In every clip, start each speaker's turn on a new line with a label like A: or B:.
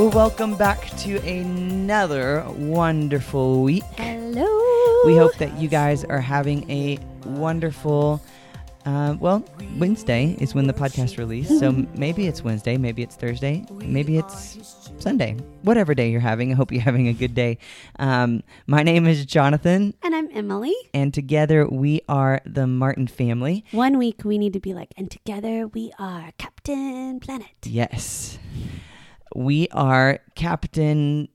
A: Well, welcome back to another wonderful week.
B: Hello.
A: We hope that you guys are having a wonderful. Uh, well, Wednesday is when the podcast released, so maybe it's Wednesday, maybe it's Thursday, maybe it's Sunday. Whatever day you're having, I hope you're having a good day. Um, my name is Jonathan,
B: And I'm Emily.
A: and together we are the Martin family.
B: One week we need to be like, and together we are Captain Planet.
A: Yes, we are Captain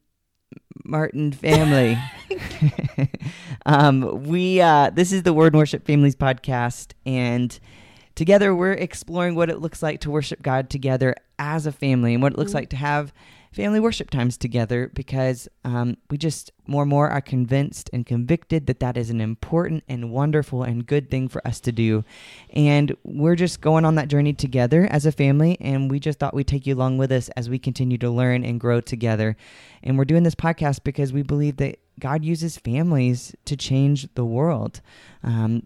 A: Martin family. um, we uh, this is the Word and Worship Families podcast, and together we're exploring what it looks like to worship God together as a family, and what it looks
B: Mhm.
A: like to have family worship times together. Because um, we just more and more are convinced and convicted that that is an important and wonderful and good thing for us to do, and we're just going on that journey together as a family. And we just thought we'd take you along with us as we continue to learn and grow together. And we're doing this podcast because we believe that God uses families to change the world. Um,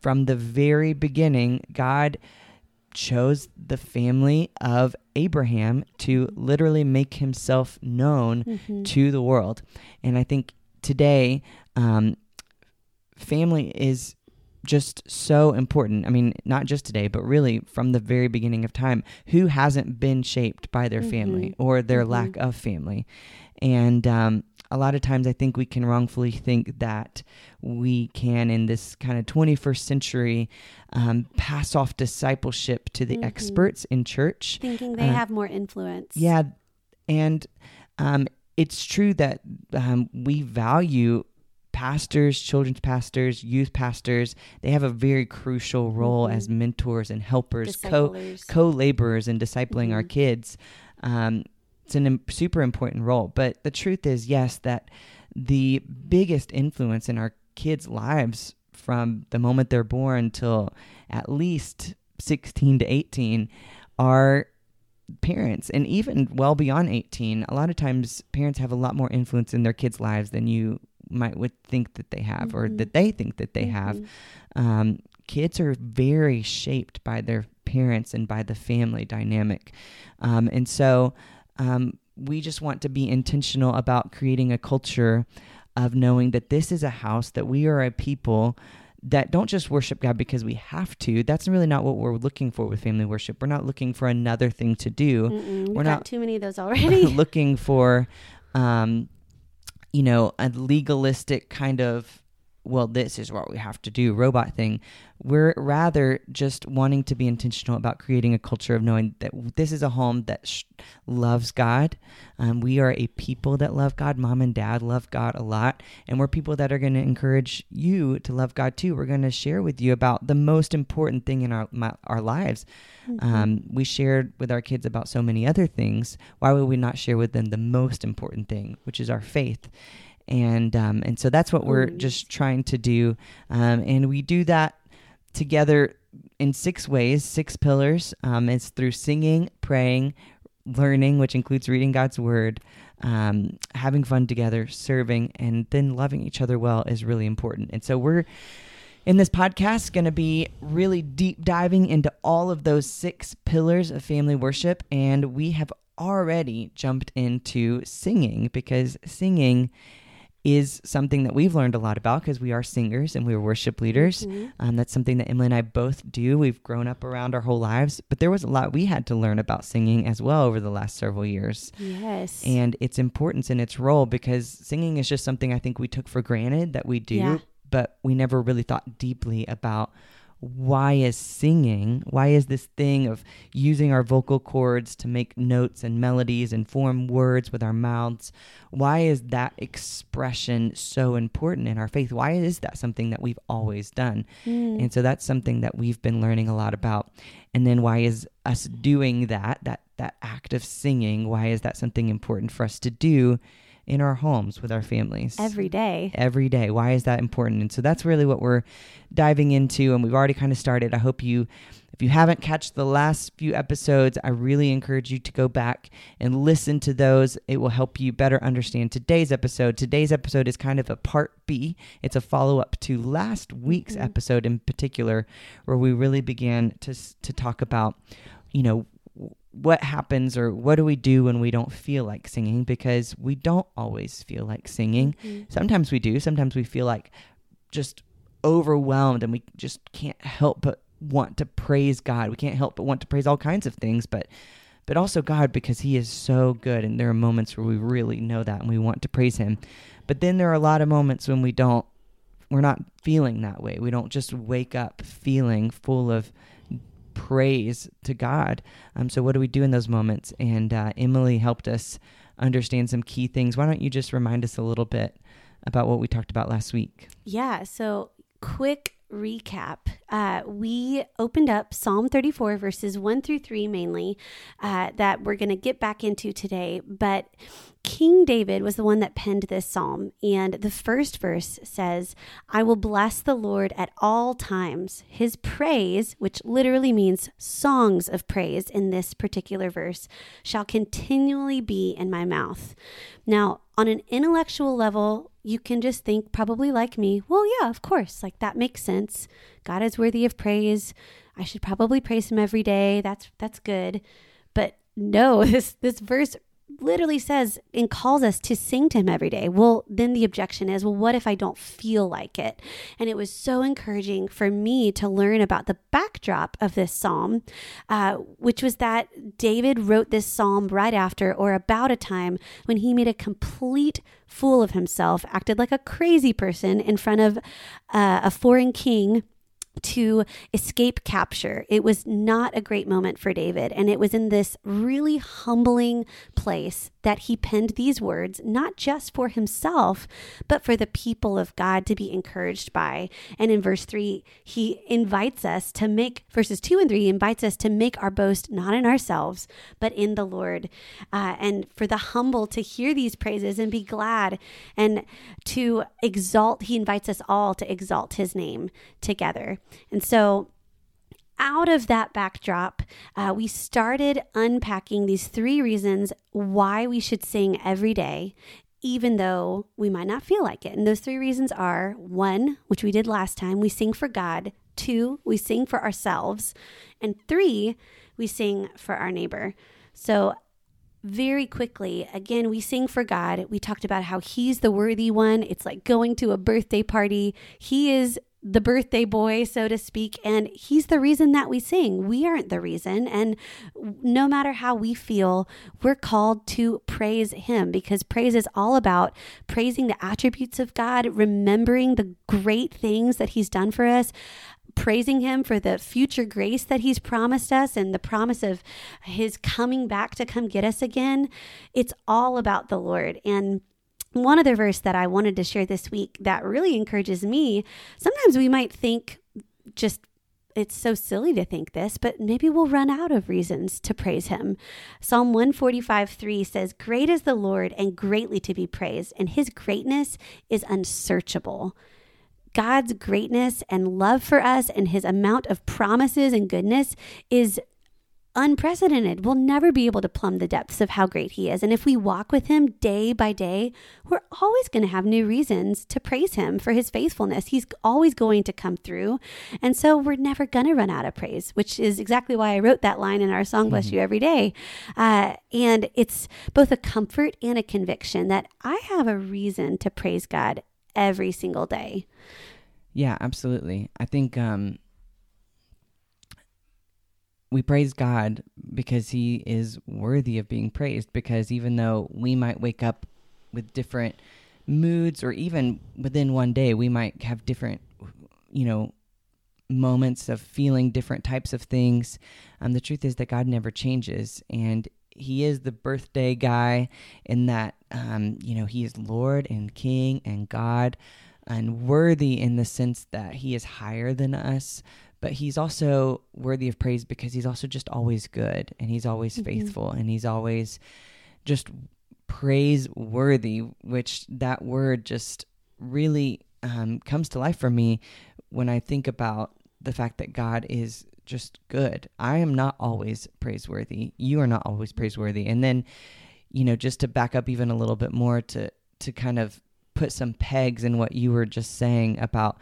A: from the very beginning, God chose the family of Abraham to literally make himself known
B: Mhm.
A: to the world. And I think today, um, family is just so important. I mean, not just today, but really from the very beginning of time. Who hasn't been shaped by their family
B: Mhm.
A: or their
B: Mhm.
A: lack of family? And um, a lot of times I think we can wrongfully think that we can, in this kind of 21st century, um, pass off discipleship to the
B: Mhm.
A: experts in church.
B: Thinking they
A: Uh,
B: have more influence.
A: Yeah, and um, it's true that um, we value pastors, children's pastors, youth pastors. They have a very crucial role
B: Mhm.
A: as mentors and helpers, co co laborers in discipling our
B: Mhm.
A: kids. Um, it's an im- super important role. But the truth is, yes, that the biggest influence in our kids' lives from the moment they're born till at least 16 to 18 are parents and even well beyond 18 a lot of times parents have a lot more influence in their kids lives than you might would think that they have or
B: Mhm.
A: that they think that they have
B: Mhm.
A: um, kids are very shaped by their parents and by the family dynamic. Um, and so um, we just want to be intentional about creating a culture of knowing that this is a house, that we are a people that don't just worship God because we have to. That's really not what we're looking for with family worship. We're not looking for another thing to do
B: Mm-mm. We've
A: We're not-
B: too many of those already.
A: looking for um you know a legalistic kind of well this is what we have to do robot thing we're rather just wanting to be intentional about creating a culture of knowing that this is a home that sh- loves god um, we are a people that love god mom and dad love god a lot and we're people that are going to encourage you to love god too we're going to share with you about the most important thing in our my, our lives
B: Mhm.
A: um, we shared with our kids about so many other things. Why would we not share with them the most important thing, which is our faith? And um, and so that's what we're
B: Mm.
A: just trying to do, um, and we do that together in six ways, six pillars. Um, it's through singing, praying, learning, which includes reading God's word, um, having fun together, serving, and then loving each other well is really important. And so we're in this podcast going to be really deep diving into all of those six pillars of family worship and we have already jumped into singing because singing is something that we've learned a lot about because we are singers and we are worship leaders
B: Mhm.
A: um, that's something that Emily and I both do. We've grown up around our whole lives, but there was a lot we had to learn about singing as well over the last several years
B: Yes.
A: and its importance and its role because singing is just something I think we took for granted that we do,
B: Yeah.
A: but we never really thought deeply about why is singing, why is this thing of using our vocal cords to make notes and melodies and form words with our mouths, why is that expression so important in our faith? Why is that something that we've always done?
B: Mm.
A: And so that's something that we've been learning a lot about. And then why is us doing that, that that act of singing, why is that something important for us to do in our homes with our families?
B: Every day.
A: every day. Why is that important? And so that's really what we're diving into and we've already kind of started. I hope you if you haven't catched the last few episodes, I really encourage you to go back and listen to those. It will help you better understand today's episode. Today's episode is kind of a part B. It's a follow-up to last week's
B: Mhm.
A: episode in particular where we really began to to talk about, you know, what happens or what do we do when we don't feel like singing? Because we don't always feel like singing.
B: Mhm.
A: sometimes we do sometimes we feel like just overwhelmed and we just can't help but want to praise god. We can't help but want to praise all kinds of things but but also god because he is so good and there are moments where we really know that and we want to praise him. But then there are a lot of moments when we don't we're not feeling that way. We don't just wake up feeling full of praise to God. Um, so, what do we do in those moments? And uh, Emily helped us understand some key things. Why don't you just remind us a little bit about what we talked about last week?
B: Yeah. So, quick recap. Uh, we opened up Psalm 34, verses 1 through 3 mainly, uh, that we're going to get back into today. But King David was the one that penned this psalm. And the first verse says, I will bless the Lord at all times. His praise, which literally means songs of praise in this particular verse, shall continually be in my mouth. Now, on an intellectual level, you can just think, probably like me, well, yeah, of course, like that makes sense. God is worthy of praise. I should probably praise him every day. That's that's good. But no, this this verse literally says and calls us to sing to him every day. Well, then the objection is, well, what if I don't feel like it? And it was so encouraging for me to learn about the backdrop of this psalm, uh, which was that David wrote this psalm right after or about a time when he made a complete fool of himself, acted like a crazy person in front of uh, a foreign king to escape capture. It was not a great moment for David. And it was in this really humbling place that he penned these words, not just for himself, but for the people of God to be encouraged by. And in verse three, he invites us to make, verses two and three, he invites us to make our boast not in ourselves, but in the Lord. Uh, and for the humble to hear these praises and be glad and to exalt, he invites us all to exalt his name together. And so, out of that backdrop, uh, we started unpacking these three reasons why we should sing every day, even though we might not feel like it. And those three reasons are one, which we did last time, we sing for God. Two, we sing for ourselves. And three, we sing for our neighbor. So, very quickly, again, we sing for God. We talked about how He's the worthy one. It's like going to a birthday party. He is the birthday boy, so to speak, and he's the reason that we sing. We aren't the reason. And no matter how we feel, we're called to praise him because praise is all about praising the attributes of God, remembering the great things that he's done for us. Praising him for the future grace that he's promised us and the promise of his coming back to come get us again. It's all about the Lord. And one other verse that I wanted to share this week that really encourages me. Sometimes we might think just it's so silly to think this, but maybe we'll run out of reasons to praise him. Psalm 145 3 says, Great is the Lord and greatly to be praised, and his greatness is unsearchable. God's greatness and love for us and his amount of promises and goodness is unprecedented. We'll never be able to plumb the depths of how great he is. And if we walk with him day by day, we're always going to have new reasons to praise him for his faithfulness. He's always going to come through. And so we're never going to run out of praise, which is exactly why I wrote that line in our song, Bless You Every Day. Uh, and it's both a comfort and a conviction that I have a reason to praise God every single day.
A: Yeah, absolutely. I think um, we praise God because He is worthy of being praised. Because even though we might wake up with different moods, or even within one day, we might have different, you know, moments of feeling different types of things. Um, the truth is that God never changes, and He is the birthday guy in that, um, you know, He is Lord and King and God and worthy in the sense that he is higher than us, but he's also worthy of praise because he's also just always good and he's always
B: Mhm.
A: faithful and he's always just praiseworthy, which that word just really um, comes to life for me when I think about the fact that God is just good. I am not always praiseworthy. You are not always praiseworthy. And then, you know, just to back up even a little bit more to to kind of put some pegs in what you were just saying about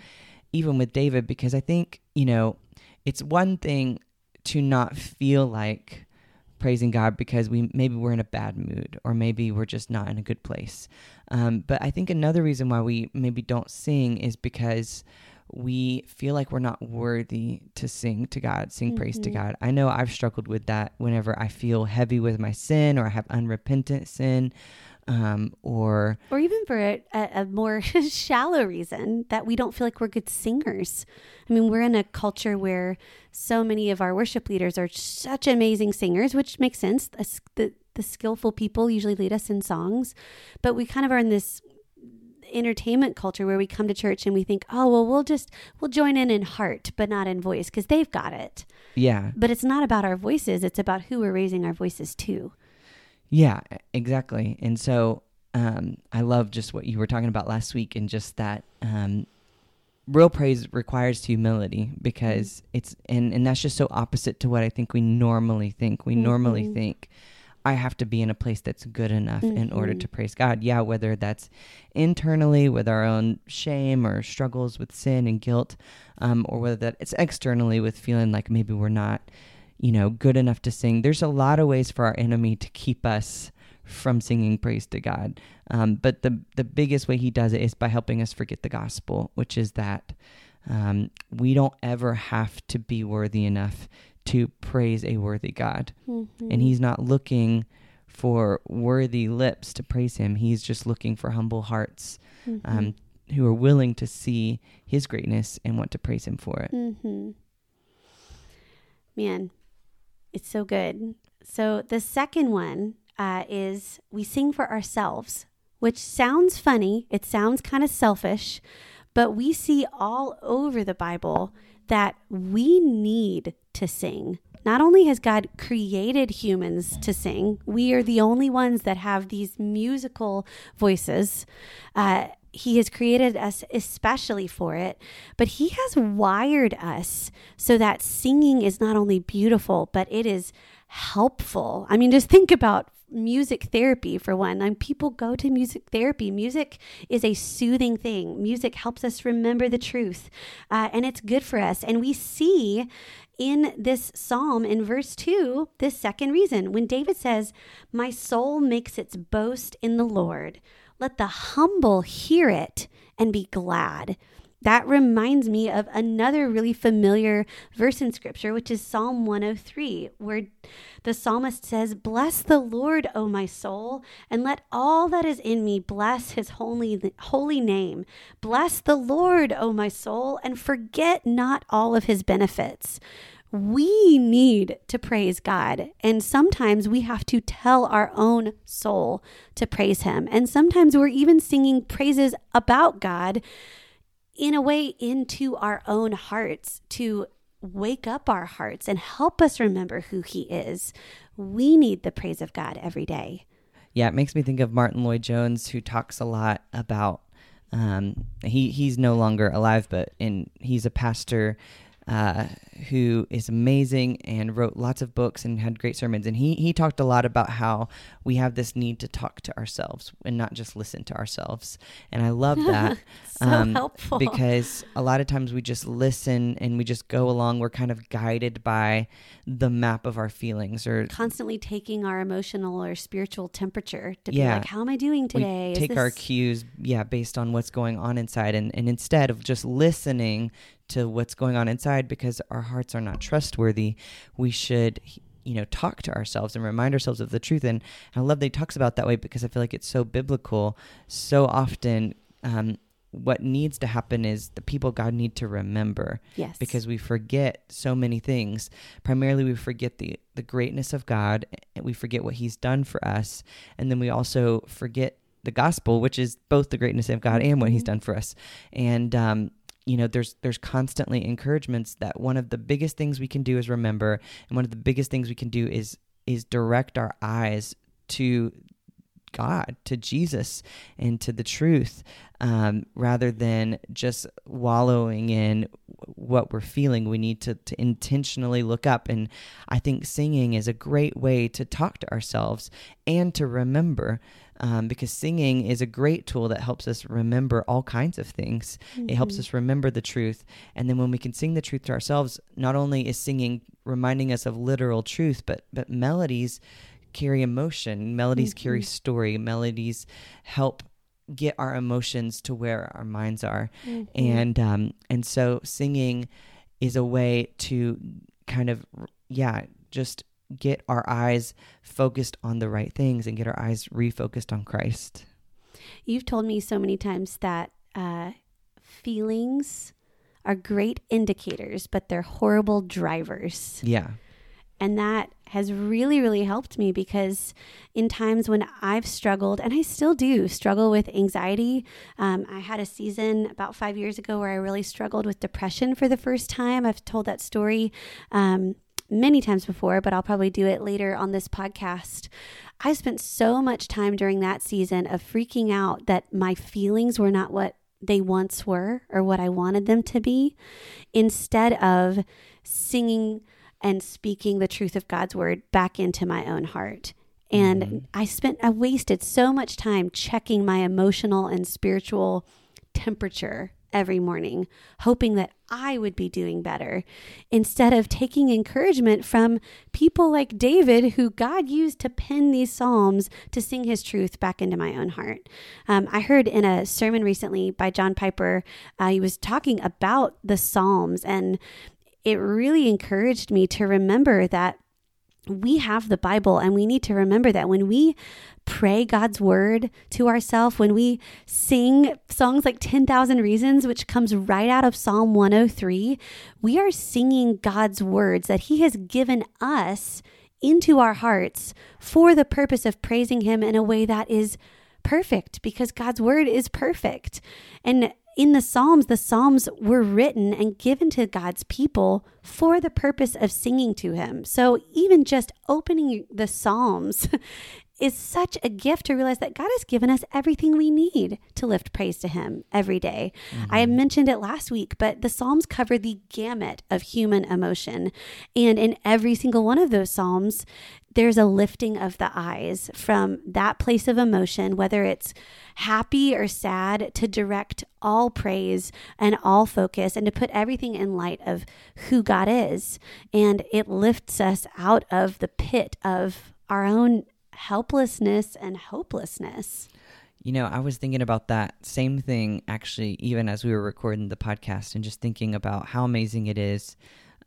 A: even with David because I think, you know, it's one thing to not feel like praising God because we maybe we're in a bad mood or maybe we're just not in a good place. Um, but I think another reason why we maybe don't sing is because we feel like we're not worthy to sing to God, sing mm-hmm. praise to mm-hmm. God. I know I've struggled with that whenever I feel heavy with my sin or I have unrepentant sin. Um, or
B: or even for a, a more shallow reason that we don't feel like we're good singers. I mean, we're in a culture where so many of our worship leaders are such amazing singers, which makes sense. The, the, the skillful people usually lead us in songs, but we kind of are in this entertainment culture where we come to church and we think, oh, well, we'll just, we'll join in in heart, but not in voice because they've got it.
A: Yeah.
B: But it's not about our voices, it's about who we're raising our voices to.
A: Yeah, exactly. And so um, I love just what you were talking about last week and just that um, real praise requires humility because it's, and, and that's just so opposite to what I think we normally think. We mm-hmm. normally think, I have to be in a place that's good enough mm-hmm. in order mm-hmm. to praise God. Yeah, whether that's internally with our own shame or struggles with sin and guilt, um, or whether that it's externally with feeling like maybe we're not, you know, good enough to sing. There's a lot of ways for our enemy to keep us from singing praise to God. Um, but the the biggest way he does it is by helping us forget the gospel, which is that um, we don't ever have to be worthy enough to praise a worthy God. Mm-hmm. And he's not looking for worthy lips to praise him. He's just looking for humble hearts mm-hmm. um, who are willing to see his greatness and want to praise him for it.
B: Mm-hmm. Man, it's so good. So the second one uh, is we sing for ourselves, which sounds funny. It sounds kind of selfish, but we see all over the Bible that we need to sing. Not only has God created humans to sing, we are the only ones that have these musical voices. Uh, he has created us especially for it, but He has wired us so that singing is not only beautiful, but it is helpful. I mean, just think about music therapy for one. And people go to music therapy. Music is a soothing thing. Music helps us remember the truth, uh, and it's good for us. And we see in this psalm in verse 2 this second reason when David says, My soul makes its boast in the Lord. Let the humble hear it and be glad. That reminds me of another really familiar verse in scripture, which is Psalm 103, where the psalmist says, Bless the Lord, O my soul, and let all that is in me bless his holy, holy name. Bless the Lord, O my soul, and forget not all of his benefits we need to praise God. And sometimes we have to tell our own soul to praise Him. And sometimes we're even singing praises about God in a way into our own hearts to wake up our hearts and help us remember who He is. We need the praise of God every day.
A: Yeah, it makes me think of Martyn Lloyd-Jones, who talks a lot about. Um, he he's no longer alive, but in he's a pastor uh, who is amazing and wrote lots of books and had great sermons. And he he talked a lot about how we have this need to talk to ourselves and not just listen to ourselves. And I love that.
B: so um, helpful
A: because a lot of times we just listen and we just go along. We're kind of guided by the map of our feelings, or
B: constantly taking our emotional or spiritual temperature to yeah. be like, "How am I doing today?"
A: We take this... our cues, yeah, based on what's going on inside, and and instead of just listening to what's going on inside because our hearts are not trustworthy, we should you know talk to ourselves and remind ourselves of the truth. And, i love that he talks about that way because i feel like it's so biblical. So often um, what needs to happen is the people god need to remember
B: yes.
A: because we forget so many things. Primarily we forget the the greatness of god and we forget what he's done for us. And then we also forget the gospel which is both the greatness of god and what he's mm-hmm. done for us. And um, you know there's there's constantly encouragements that one of the biggest things we can do is remember and one of the biggest things we can do is is direct our eyes to God, to Jesus, and to the truth, um, rather than just wallowing in what we're feeling. We need to, to intentionally look up. And I think singing is a great way to talk to ourselves and to remember. Um, because singing is a great tool that helps us remember all kinds of things. Mm-hmm. It helps mm-hmm. us remember the truth. And then when we can sing the truth to ourselves, not only is singing reminding us of literal truth, but but melodies carry emotion. Melodies mm-hmm. carry story. Melodies help get our emotions to where our minds are, mm-hmm. and um, and so singing is a way to kind of yeah just get our eyes focused on the right things and get our eyes refocused on Christ.
B: You've told me so many times that uh, feelings are great indicators, but they're horrible drivers.
A: Yeah.
B: And that has really, really helped me because in times when I've struggled, and I still do struggle with anxiety, um, I had a season about five years ago where I really struggled with depression for the first time. I've told that story um, many times before, but I'll probably do it later on this podcast. I spent so much time during that season of freaking out that my feelings were not what they once were or what I wanted them to be, instead of singing and speaking the truth of God's word back into my own heart. And mm-hmm. I spent, I wasted so much time checking my emotional and spiritual temperature every morning, hoping that I would be doing better, instead of taking encouragement from people like David, who God used to pen these Psalms to sing his truth back into my own heart. Um, I heard in a sermon recently by John Piper, uh, he was talking about the Psalms, and it really encouraged me to remember that we have the Bible and we need to remember that when we pray God's word to ourselves, when we sing songs like 10,000 Reasons, which comes right out of Psalm 103, we are singing God's words that He has given us into our hearts for the purpose of praising Him in a way that is perfect because God's word is perfect. And in the Psalms, the Psalms were written and given to God's people for the purpose of singing to Him. So even just opening the Psalms is such a gift to realize that God has given us everything we need to lift praise to Him every day. Mm-hmm. I mentioned it last week, but the Psalms cover the gamut of human emotion. And in every single one of those Psalms, there's a lifting of the eyes from that place of emotion, whether it's happy or sad, to direct all praise and all focus and to put everything in light of who God is. And it lifts us out of the pit of our own helplessness and hopelessness.
A: You know, I was thinking about that same thing actually, even as we were recording the podcast, and just thinking about how amazing it is.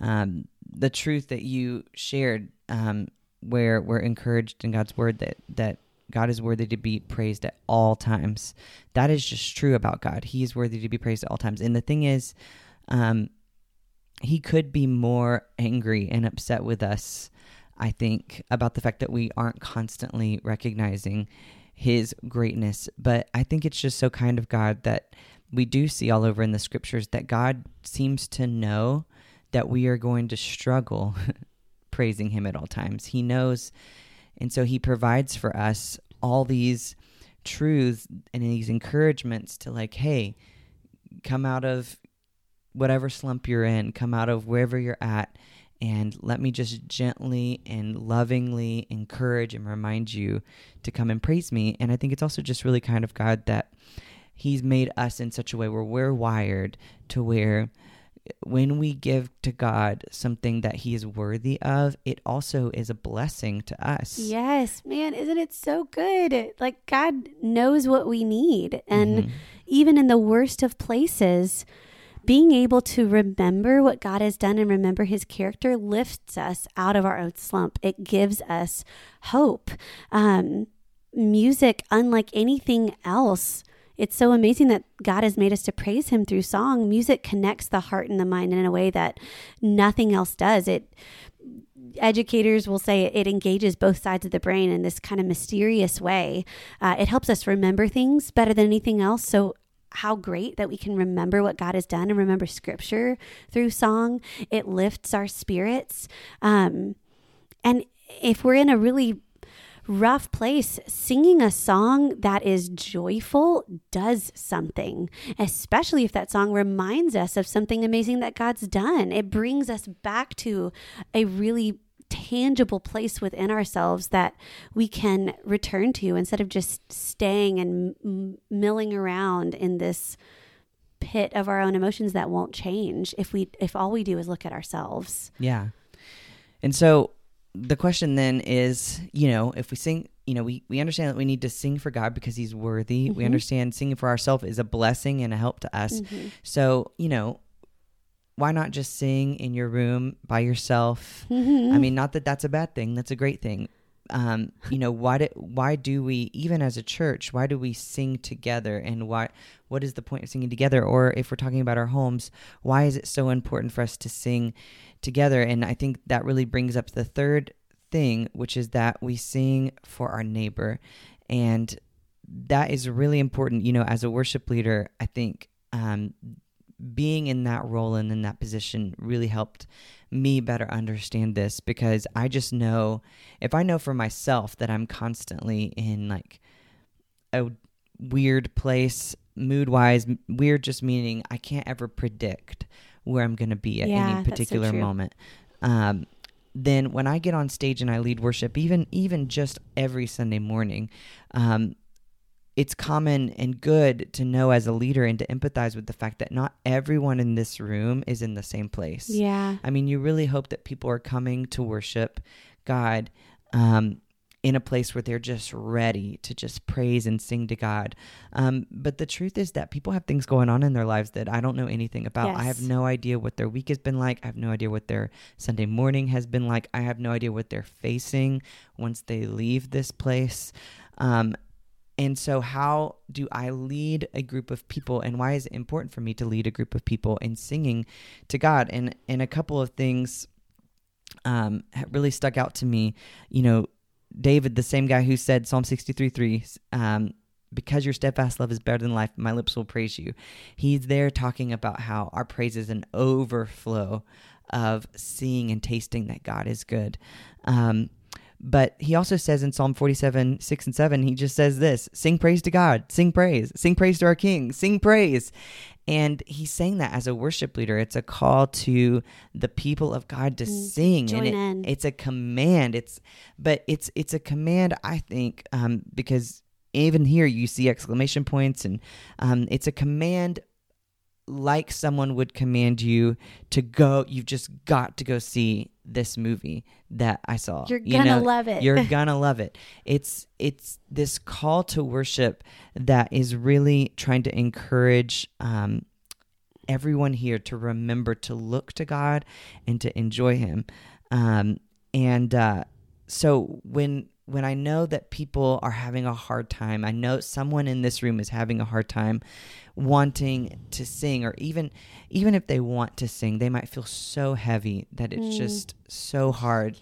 A: Um, the truth that you shared, um, where we're encouraged in God's word that that God is worthy to be praised at all times. That is just true about God. He is worthy to be praised at all times. And the thing is, um, He could be more angry and upset with us I think, about the fact that we aren't constantly recognizing his greatness. But I think it's just so kind of God that we do see all over in the scriptures that God seems to know that we are going to struggle praising him at all times. He knows. And so he provides for us all these truths and these encouragements to, like, hey, come out of whatever slump you're in, come out of wherever you're at and let me just gently and lovingly encourage and remind you to come and praise me. And I think it's also just really kind of God that He's made us in such a way where we're wired to where when we give to God something that He is worthy of, it also is a blessing to us.
B: Yes, man, isn't it so good? Like God knows what we need. And mm-hmm. even in the worst of places, being able to remember what God has done and remember his character lifts us out of our own slump. It gives us hope. Um, music, unlike anything else, it's so amazing that God has made us to praise him through song. Music connects the heart and the mind in a way that nothing else does. It educators will say it engages both sides of the brain in this kind of mysterious way. Uh, it helps us remember things better than anything else. So how great that we can remember what God has done and remember scripture through song. It lifts our spirits. Um, and if we're in a really rough place, singing a song that is joyful does something, especially if that song reminds us of something amazing that God's done. It brings us back to a really tangible place within ourselves that we can return to instead of just staying and m- milling around in this pit of our own emotions that won't change if we if all we do is look at ourselves.
A: Yeah. And so the question then is, you know, if we sing, you know, we, we understand that we need to sing for God because he's worthy. Mm-hmm. We understand singing for ourselves is a blessing and a help to us. Mm-hmm. So, you know, why not just sing in your room by yourself? Mm-hmm. I mean, not that that's a bad thing. That's a great thing. Um, you know, why do why do we even as a church? Why do we sing together? And why? What is the point of singing together? Or if we're talking about our homes, why is it so important for us to sing together? And I think that really brings up the third thing, which is that we sing for our neighbor, and that is really important. You know, as a worship leader, I think um, being in that role and in that position really helped me better understand this because I just know if I know for myself that I'm constantly in like a weird place mood wise weird just meaning I can't ever predict where I'm going to be at yeah, any particular so moment. Um, then when I get on stage and I lead worship even even just every Sunday morning um, it's common and good to know as a leader and to empathize with the fact that not everyone in this room is in the same place.
B: Yeah.
A: I mean, you really hope that people are coming to worship God um, in a place where they're just ready to just praise and sing to God. Um, but the truth is that people have things going on in their lives that I don't know anything about. Yes. I have no idea what their week has been like. I have no idea what their Sunday morning has been like. I have no idea what they're facing once they leave this place. Um, and so, how do I lead a group of people, and why is it important for me to lead a group of people in singing to God? And and a couple of things um, really stuck out to me. You know, David, the same guy who said Psalm sixty three three, um, because your steadfast love is better than life, my lips will praise you. He's there talking about how our praise is an overflow of seeing and tasting that God is good. Um, but he also says in Psalm 47, 6 and 7, he just says this sing praise to God, sing praise, sing praise to our King, sing praise. And he's saying that as a worship leader. It's a call to the people of God to mm, sing.
B: Join
A: and it, it's a command. It's but it's it's a command, I think, um, because even here you see exclamation points and um, it's a command like someone would command you to go you've just got to go see this movie that I saw.
B: You're gonna you know, love it.
A: You're gonna love it. It's it's this call to worship that is really trying to encourage um, everyone here to remember to look to God and to enjoy Him. Um, and uh, so when when I know that people are having a hard time, I know someone in this room is having a hard time wanting to sing or even even if they want to sing, they might feel so heavy that it's mm. just so hard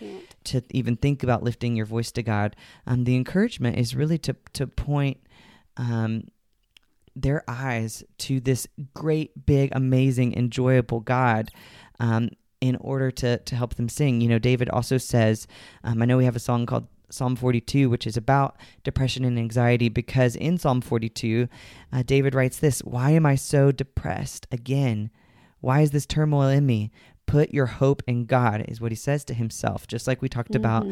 A: to even think about lifting your voice to God. Um, the encouragement is really to to point um, their eyes to this great, big, amazing, enjoyable God. Um, in order to to help them sing, you know, David also says, um, I know we have a song called Psalm 42, which is about depression and anxiety, because in Psalm 42, uh, David writes this Why am I so depressed again? Why is this turmoil in me? Put your hope in God, is what he says to himself, just like we talked mm-hmm. about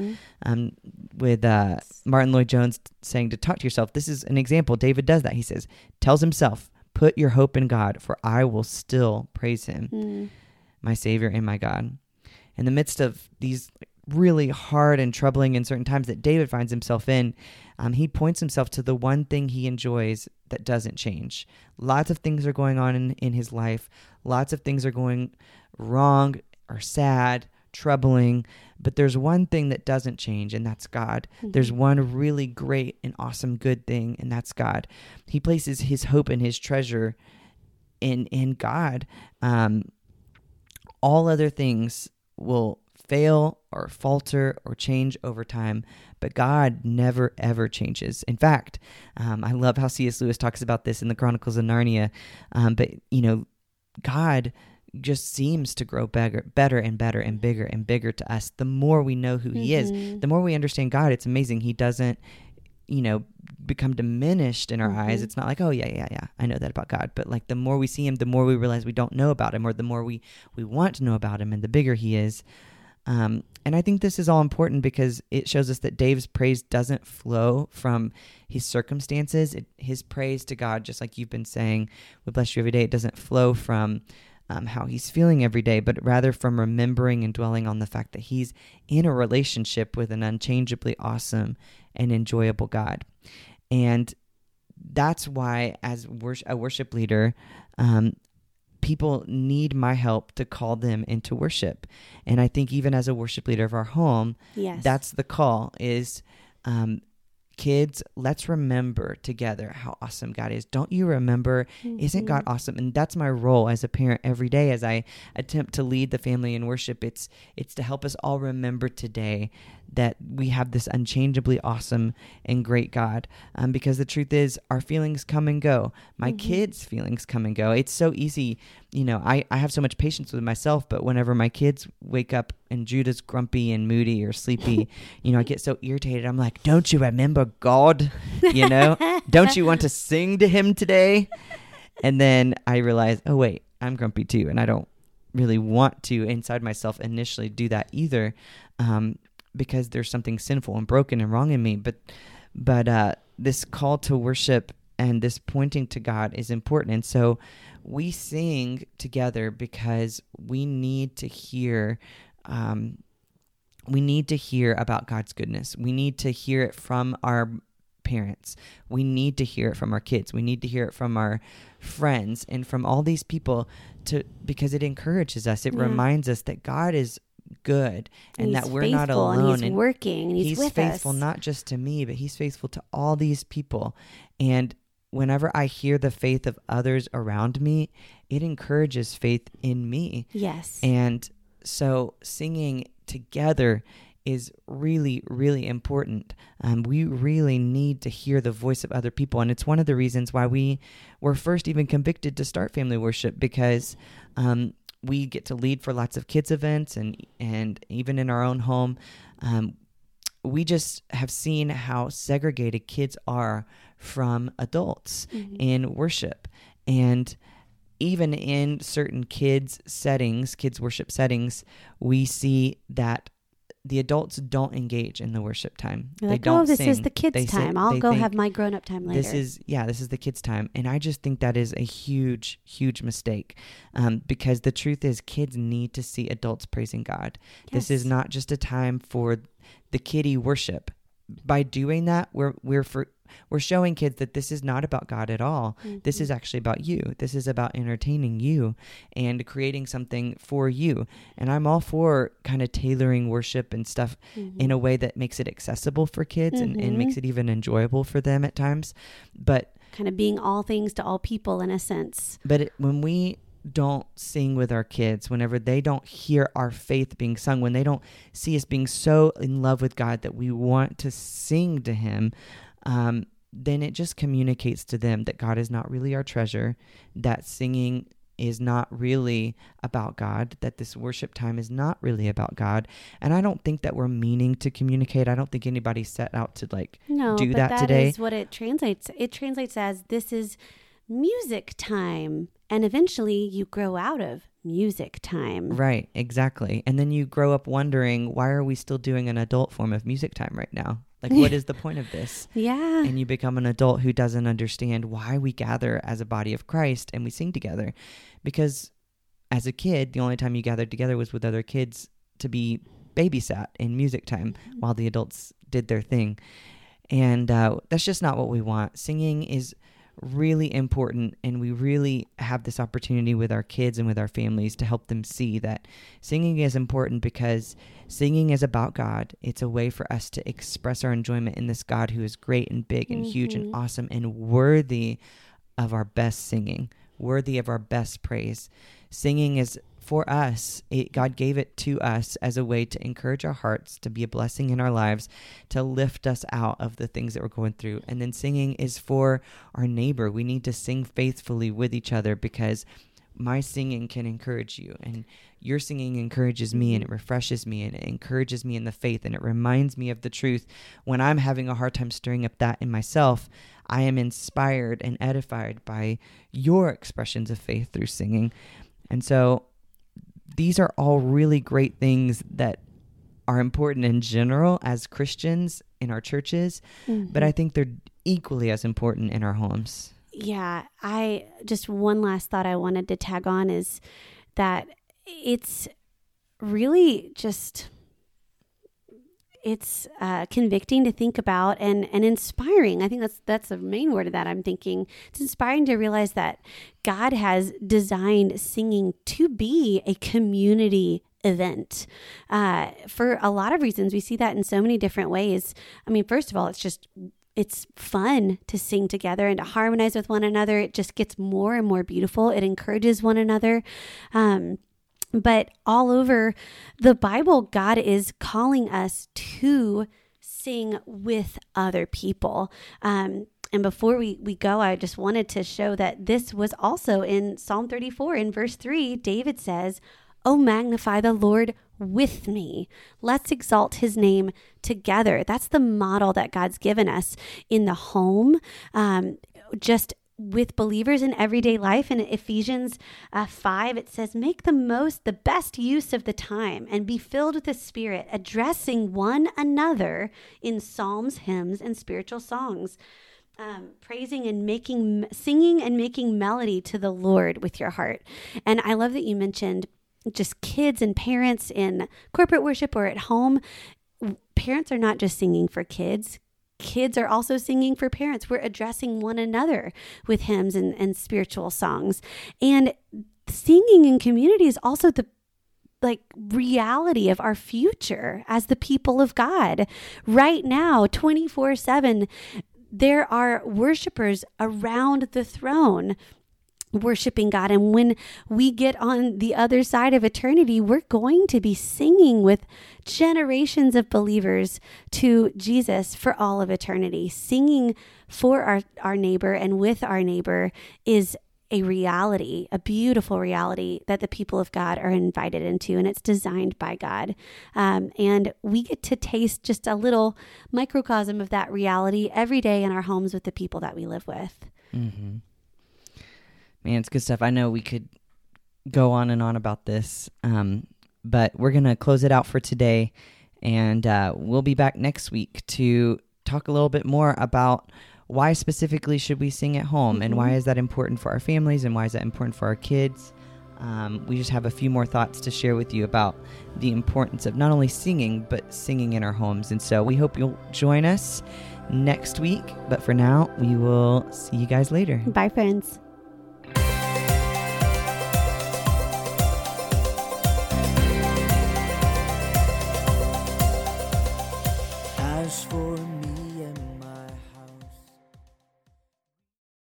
A: um, with uh, Martyn Lloyd-Jones saying to talk to yourself. This is an example. David does that. He says, tells himself, Put your hope in God, for I will still praise him, mm. my Savior and my God. In the midst of these really hard and troubling in certain times that David finds himself in, um, he points himself to the one thing he enjoys that doesn't change. Lots of things are going on in, in his life, lots of things are going wrong or sad, troubling, but there's one thing that doesn't change, and that's God. Mm-hmm. There's one really great and awesome good thing, and that's God. He places his hope and his treasure in in God. Um, all other things will fail or falter or change over time, but God never ever changes. In fact, um, I love how C.S. Lewis talks about this in the Chronicles of Narnia. Um, but you know, God just seems to grow better, better and better and bigger and bigger to us. The more we know who He is,
B: Mhm.
A: the more we understand God. It's amazing. He doesn't, you know, become diminished in our eyes.
B: Mhm.
A: It's not like, oh yeah, yeah, yeah, I know that about God. But like the more we see Him, the more we realize we don't know about Him, or the more we we want to know about Him, and the bigger He is. Um, and I think this is all important because it shows us that Dave's praise doesn't flow from his circumstances. It, his praise to God, just like you've been saying, we bless you every day, it doesn't flow from um, how he's feeling every day, but rather from remembering and dwelling on the fact that he's in a relationship with an unchangeably awesome and enjoyable God. And that's why, as a worship leader, um, people need my help to call them into worship. And I think even as a worship leader of our home,
B: Yes.
A: that's the call is um, kids let's remember together how awesome god is. Don't you remember? Isn't god awesome? And that's my role as a parent every day as i attempt to lead the family in worship. It's it's to help us all remember today that we have this unchangeably awesome and great god um, because the truth is our feelings come and go. My
B: Mhm.
A: kids feelings come and go. It's so easy you know I, I have so much patience with myself but whenever my kids wake up and judah's grumpy and moody or sleepy you know i get so irritated. I'm like don't you remember god? You know? Don't you want to sing to him today? And then i realize oh wait i'm grumpy too and i don't really want to inside myself initially do that either. Um, because there's something sinful and broken and wrong in me but but uh, this call to worship and this pointing to god is important. And so we sing together because we need to hear um, we need to hear about god's goodness. We need to hear it from our parents. We need to hear it from our kids. We need to hear it from our friends and from all these people to because it encourages us. It
B: Yeah.
A: reminds us that god is good and
B: he's
A: that we're not alone
B: and he's working and he's, with
A: faithful
B: us.
A: not just to me but he's faithful to all these people and whenever i hear the faith of others around me it encourages faith in me
B: yes.
A: and so singing together is really, really important. Um, we really need to hear the voice of other people. And it's one of the reasons why we were first even convicted to start family worship because um, we get to lead for lots of kids' events and, and even in our own home. Um, we just have seen how segregated kids are from adults
B: Mhm.
A: in worship. And even in certain kids settings, kids worship settings, we see that the adults don't engage in the worship time.
B: You're
A: they
B: like,
A: don't
B: oh, this
A: sing.
B: is the kids'
A: They sit-
B: time. I'll go
A: think,
B: have my grown up time later.
A: This is yeah, this is the kids' time, and I just think that is a huge, huge mistake, um, because the truth is, kids need to see adults praising God. This is not just a time for the kiddie worship. By doing that, we're we're for we're showing kids that this is not about God at all. This
B: Mhm.
A: is actually about you. This is about entertaining you and creating something for you. And I'm all for kind of tailoring worship and stuff
B: Mhm.
A: in a way that makes it accessible for kids and, and
B: Mhm.
A: makes it even enjoyable for them at times. But
B: kind of being all things to all people in a sense.
A: but it, when we don't sing with our kids, whenever they don't hear our faith being sung, when they don't see us being so in love with God that we want to sing to Him, um, then it just communicates to them that God is not really our treasure, that singing is not really about God, that this worship time is not really about God. And I don't think that we're meaning to communicate. I don't think anybody set out to like
B: No,
A: do that
B: that
A: today.
B: is what it translates. It translates as this is music time, and eventually you grow out of music time.
A: Right, exactly. And then you grow up wondering, why are we still doing an adult form of music time right now? Like, what is the point of this?
B: Yeah.
A: And you become an adult who doesn't understand why we gather as a body of Christ and we sing together. Because as a kid, the only time you gathered together was with other kids to be babysat in music time while the adults did their thing. And uh, that's just not what we want. Singing is really important, and we really have this opportunity with our kids and with our families to help them see that singing is important because singing is about God. It's a way for us to express our enjoyment in this God who is great and big and huge and
B: Mhm.
A: awesome and worthy of our best singing, worthy of our best praise. Singing is for us. It, God gave it to us as a way to encourage our hearts, to be a blessing in our lives, to lift us out of the things that we're going through. And then singing is for our neighbor. We need to sing faithfully with each other because my singing can encourage you and your singing encourages me and it refreshes me and it encourages me in the faith and it reminds me of the truth when i'm having a hard time stirring up that in myself i am inspired and edified by your expressions of faith through singing and so these are all really great things that are important in general as christians in our churches
B: Mm-hmm.
A: but i think they're equally as important in our homes
B: Yeah, I just one last thought I wanted to tag on is that it's really just it's uh, convicting to think about and and inspiring. I think that's that's the main word of that I'm thinking. It's inspiring to realize that God has designed singing to be a community event uh, for a lot of reasons. We see that in so many different ways. I mean, first of all, it's just it's fun to sing together and to harmonize with one another. It just gets more and more beautiful. It encourages one another. Um, but all over the Bible, God is calling us to sing with other people. Um, and before we, we go, I just wanted to show that this was also in Psalm 34 in verse 3. David says, Oh, magnify the Lord with me. Let's exalt his name together. That's the model that God's given us in the home, um, just with believers in everyday life. In Ephesians uh, 5, it says, Make the most, the best use of the time and be filled with the Spirit, addressing one another in psalms, hymns, and spiritual songs. Um, praising and making, singing and making melody to the Lord with your heart. And I love that you mentioned just kids and parents in corporate worship or at home. Parents are not just singing for kids, kids are also singing for parents. We're addressing one another with hymns and, and spiritual songs. And singing in community is also the like reality of our future as the people of God. Right now, 24 7, there are worshipers around the throne worshiping God. And when we get on the other side of eternity, we're going to be singing with generations of believers to Jesus for all of eternity. Singing for our, our neighbor and with our neighbor is a reality, a beautiful reality that the people of God are invited into, and it's designed by God. Um, and we get to taste just a little microcosm of that reality every day in our homes with the people that we live with.
A: Mm-hmm. Man, it's good stuff. I know we could go on and on about this, um, but we're going to close it out for today. And uh, we'll be back next week to talk a little bit more about why specifically should we sing at home and why is that important for our families and why is that important for our kids. Um, we just have a few more thoughts to share with you about the importance of not only singing, but singing in our homes. And so we hope you'll join us next week. But for now, we will see you guys later.
B: Bye, friends.